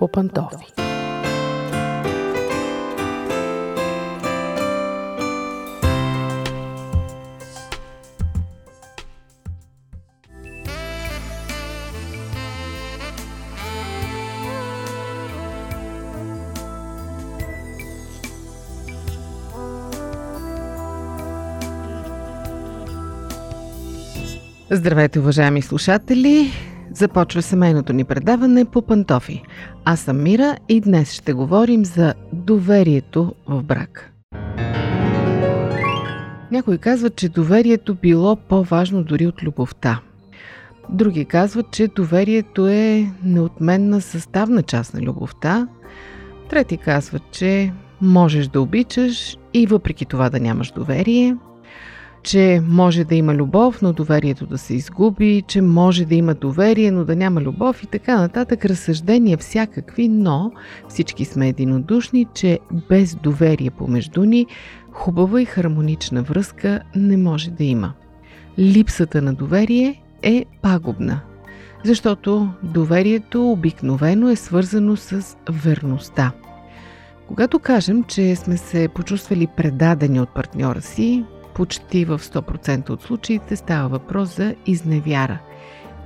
по пантофи. Здравейте, уважаеми слушатели! Започва семейното ни предаване по пантофи. Аз съм Мира и днес ще говорим за доверието в брак. Някои казват, че доверието било по-важно дори от любовта. Други казват, че доверието е неотменна съставна част на любовта. Трети казват, че можеш да обичаш и въпреки това да нямаш доверие – че може да има любов, но доверието да се изгуби, че може да има доверие, но да няма любов и така нататък. Разсъждения всякакви, но всички сме единодушни, че без доверие помежду ни хубава и хармонична връзка не може да има. Липсата на доверие е пагубна, защото доверието обикновено е свързано с верността. Когато кажем, че сме се почувствали предадени от партньора си, почти в 100% от случаите става въпрос за изневяра.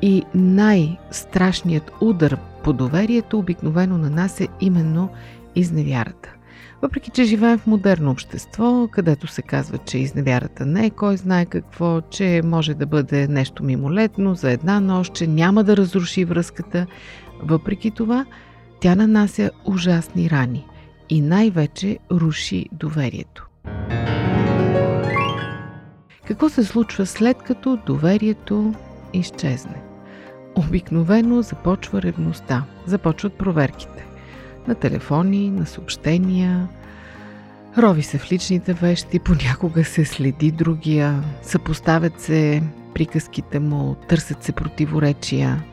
И най-страшният удар по доверието обикновено на нас е именно изневярата. Въпреки, че живеем в модерно общество, където се казва, че изневярата не е кой знае какво, че може да бъде нещо мимолетно за една нощ, че няма да разруши връзката, въпреки това тя нанася ужасни рани и най-вече руши доверието. Какво се случва след като доверието изчезне? Обикновено започва ревността, започват проверките. На телефони, на съобщения, рови се в личните вещи, понякога се следи другия, съпоставят се приказките му, търсят се противоречия.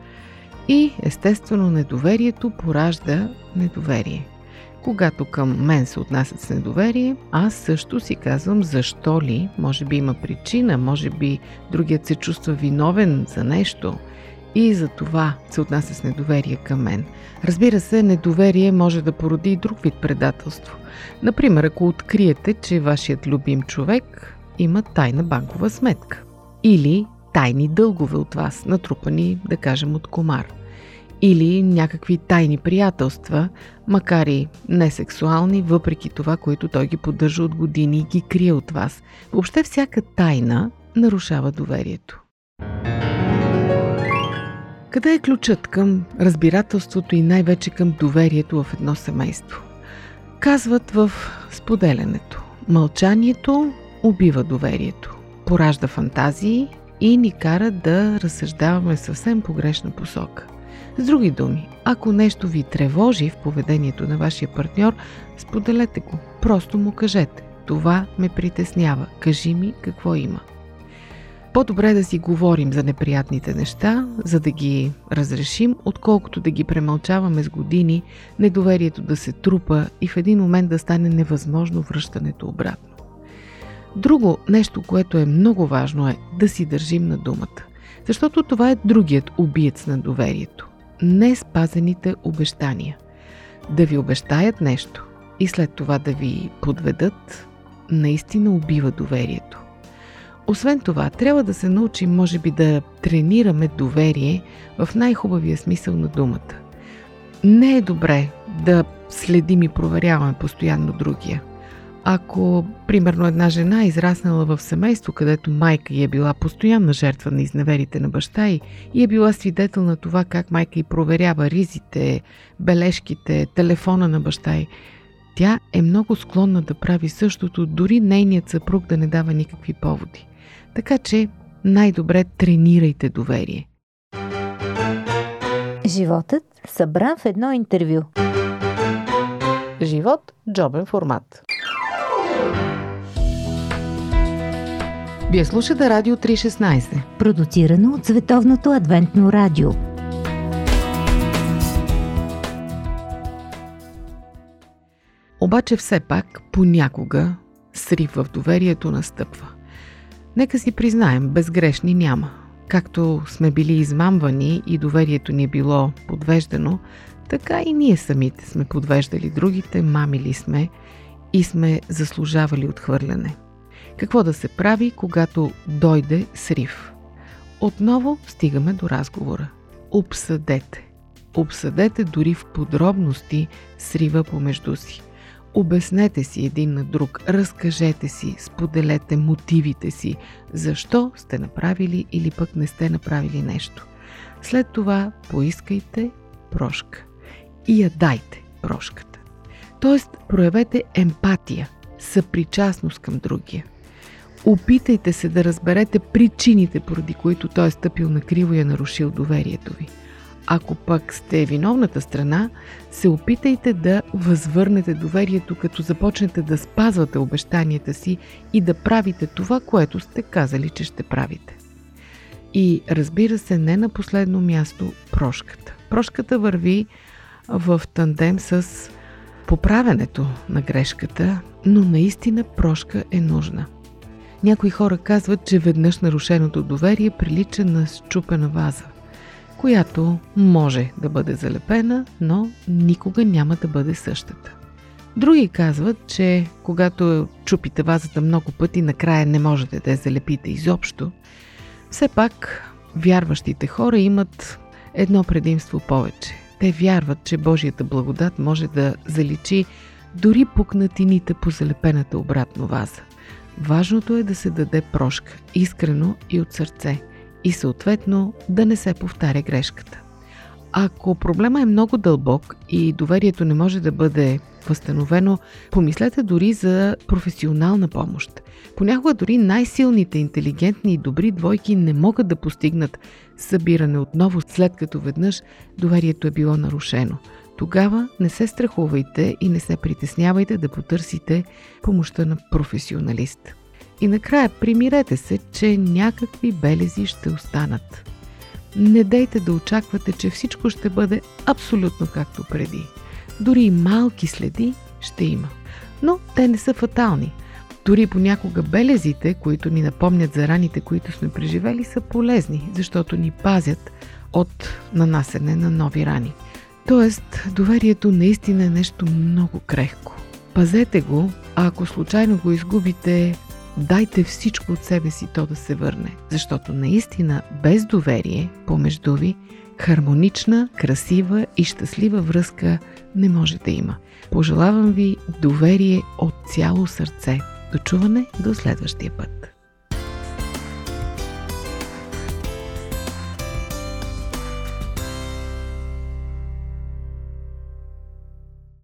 И естествено недоверието поражда недоверие. Когато към мен се отнасят с недоверие, аз също си казвам защо ли, може би има причина, може би другият се чувства виновен за нещо и за това се отнася с недоверие към мен. Разбира се, недоверие може да породи и друг вид предателство. Например, ако откриете, че вашият любим човек има тайна банкова сметка или тайни дългове от вас, натрупани, да кажем, от комар – или някакви тайни приятелства, макар и несексуални, въпреки това, което той ги поддържа от години и ги крие от вас. Въобще всяка тайна нарушава доверието. Къде е ключът към разбирателството и най-вече към доверието в едно семейство? Казват в споделянето. Мълчанието убива доверието, поражда фантазии и ни кара да разсъждаваме съвсем погрешна посока. С други думи, ако нещо ви тревожи в поведението на вашия партньор, споделете го. Просто му кажете. Това ме притеснява. Кажи ми какво има. По-добре да си говорим за неприятните неща, за да ги разрешим, отколкото да ги премълчаваме с години, недоверието да се трупа и в един момент да стане невъзможно връщането обратно. Друго нещо, което е много важно е да си държим на думата. Защото това е другият убиец на доверието не спазените обещания. Да ви обещаят нещо и след това да ви подведат, наистина убива доверието. Освен това, трябва да се научим, може би, да тренираме доверие в най-хубавия смисъл на думата. Не е добре да следим и проверяваме постоянно другия – ако, примерно, една жена е израснала в семейство, където майка й е била постоянна жертва на изневерите на баща й и е била свидетел на това как майка й проверява ризите, бележките, телефона на баща й, тя е много склонна да прави същото, дори нейният съпруг да не дава никакви поводи. Така че най-добре тренирайте доверие. Животът събран в едно интервю. Живот – джобен формат. Вие слушате Радио 316. Продуцирано от Световното адвентно радио. Обаче все пак понякога срив в доверието настъпва. Нека си признаем, безгрешни няма. Както сме били измамвани и доверието ни е било подвеждано, така и ние самите сме подвеждали другите, мамили сме и сме заслужавали отхвърляне. Какво да се прави, когато дойде срив? Отново стигаме до разговора. Обсъдете. Обсъдете дори в подробности срива помежду си. Обяснете си един на друг, разкажете си, споделете мотивите си, защо сте направили или пък не сте направили нещо. След това поискайте прошка и я дайте прошката. Тоест, проявете емпатия, съпричастност към другия. Опитайте се да разберете причините, поради които той е стъпил на криво и е нарушил доверието ви – ако пък сте виновната страна, се опитайте да възвърнете доверието, като започнете да спазвате обещанията си и да правите това, което сте казали, че ще правите. И разбира се, не на последно място прошката. Прошката върви в тандем с поправенето на грешката, но наистина прошка е нужна. Някои хора казват, че веднъж нарушеното доверие прилича на счупена ваза която може да бъде залепена, но никога няма да бъде същата. Други казват, че когато чупите вазата много пъти, накрая не можете да я залепите изобщо. Все пак, вярващите хора имат едно предимство повече. Те вярват, че Божията благодат може да заличи дори пукнатините по залепената обратно ваза. Важното е да се даде прошка, искрено и от сърце – и съответно да не се повтаря грешката. Ако проблема е много дълбок и доверието не може да бъде възстановено, помислете дори за професионална помощ. Понякога дори най-силните, интелигентни и добри двойки не могат да постигнат събиране отново, след като веднъж доверието е било нарушено. Тогава не се страхувайте и не се притеснявайте да потърсите помощта на професионалист. И накрая примирете се, че някакви белези ще останат. Не дейте да очаквате, че всичко ще бъде абсолютно както преди. Дори и малки следи ще има. Но те не са фатални. Дори понякога белезите, които ни напомнят за раните, които сме преживели, са полезни, защото ни пазят от нанасене на нови рани. Тоест, доверието наистина е нещо много крехко. Пазете го, а ако случайно го изгубите, дайте всичко от себе си то да се върне. Защото наистина без доверие помежду ви хармонична, красива и щастлива връзка не може да има. Пожелавам ви доверие от цяло сърце. До чуване до следващия път.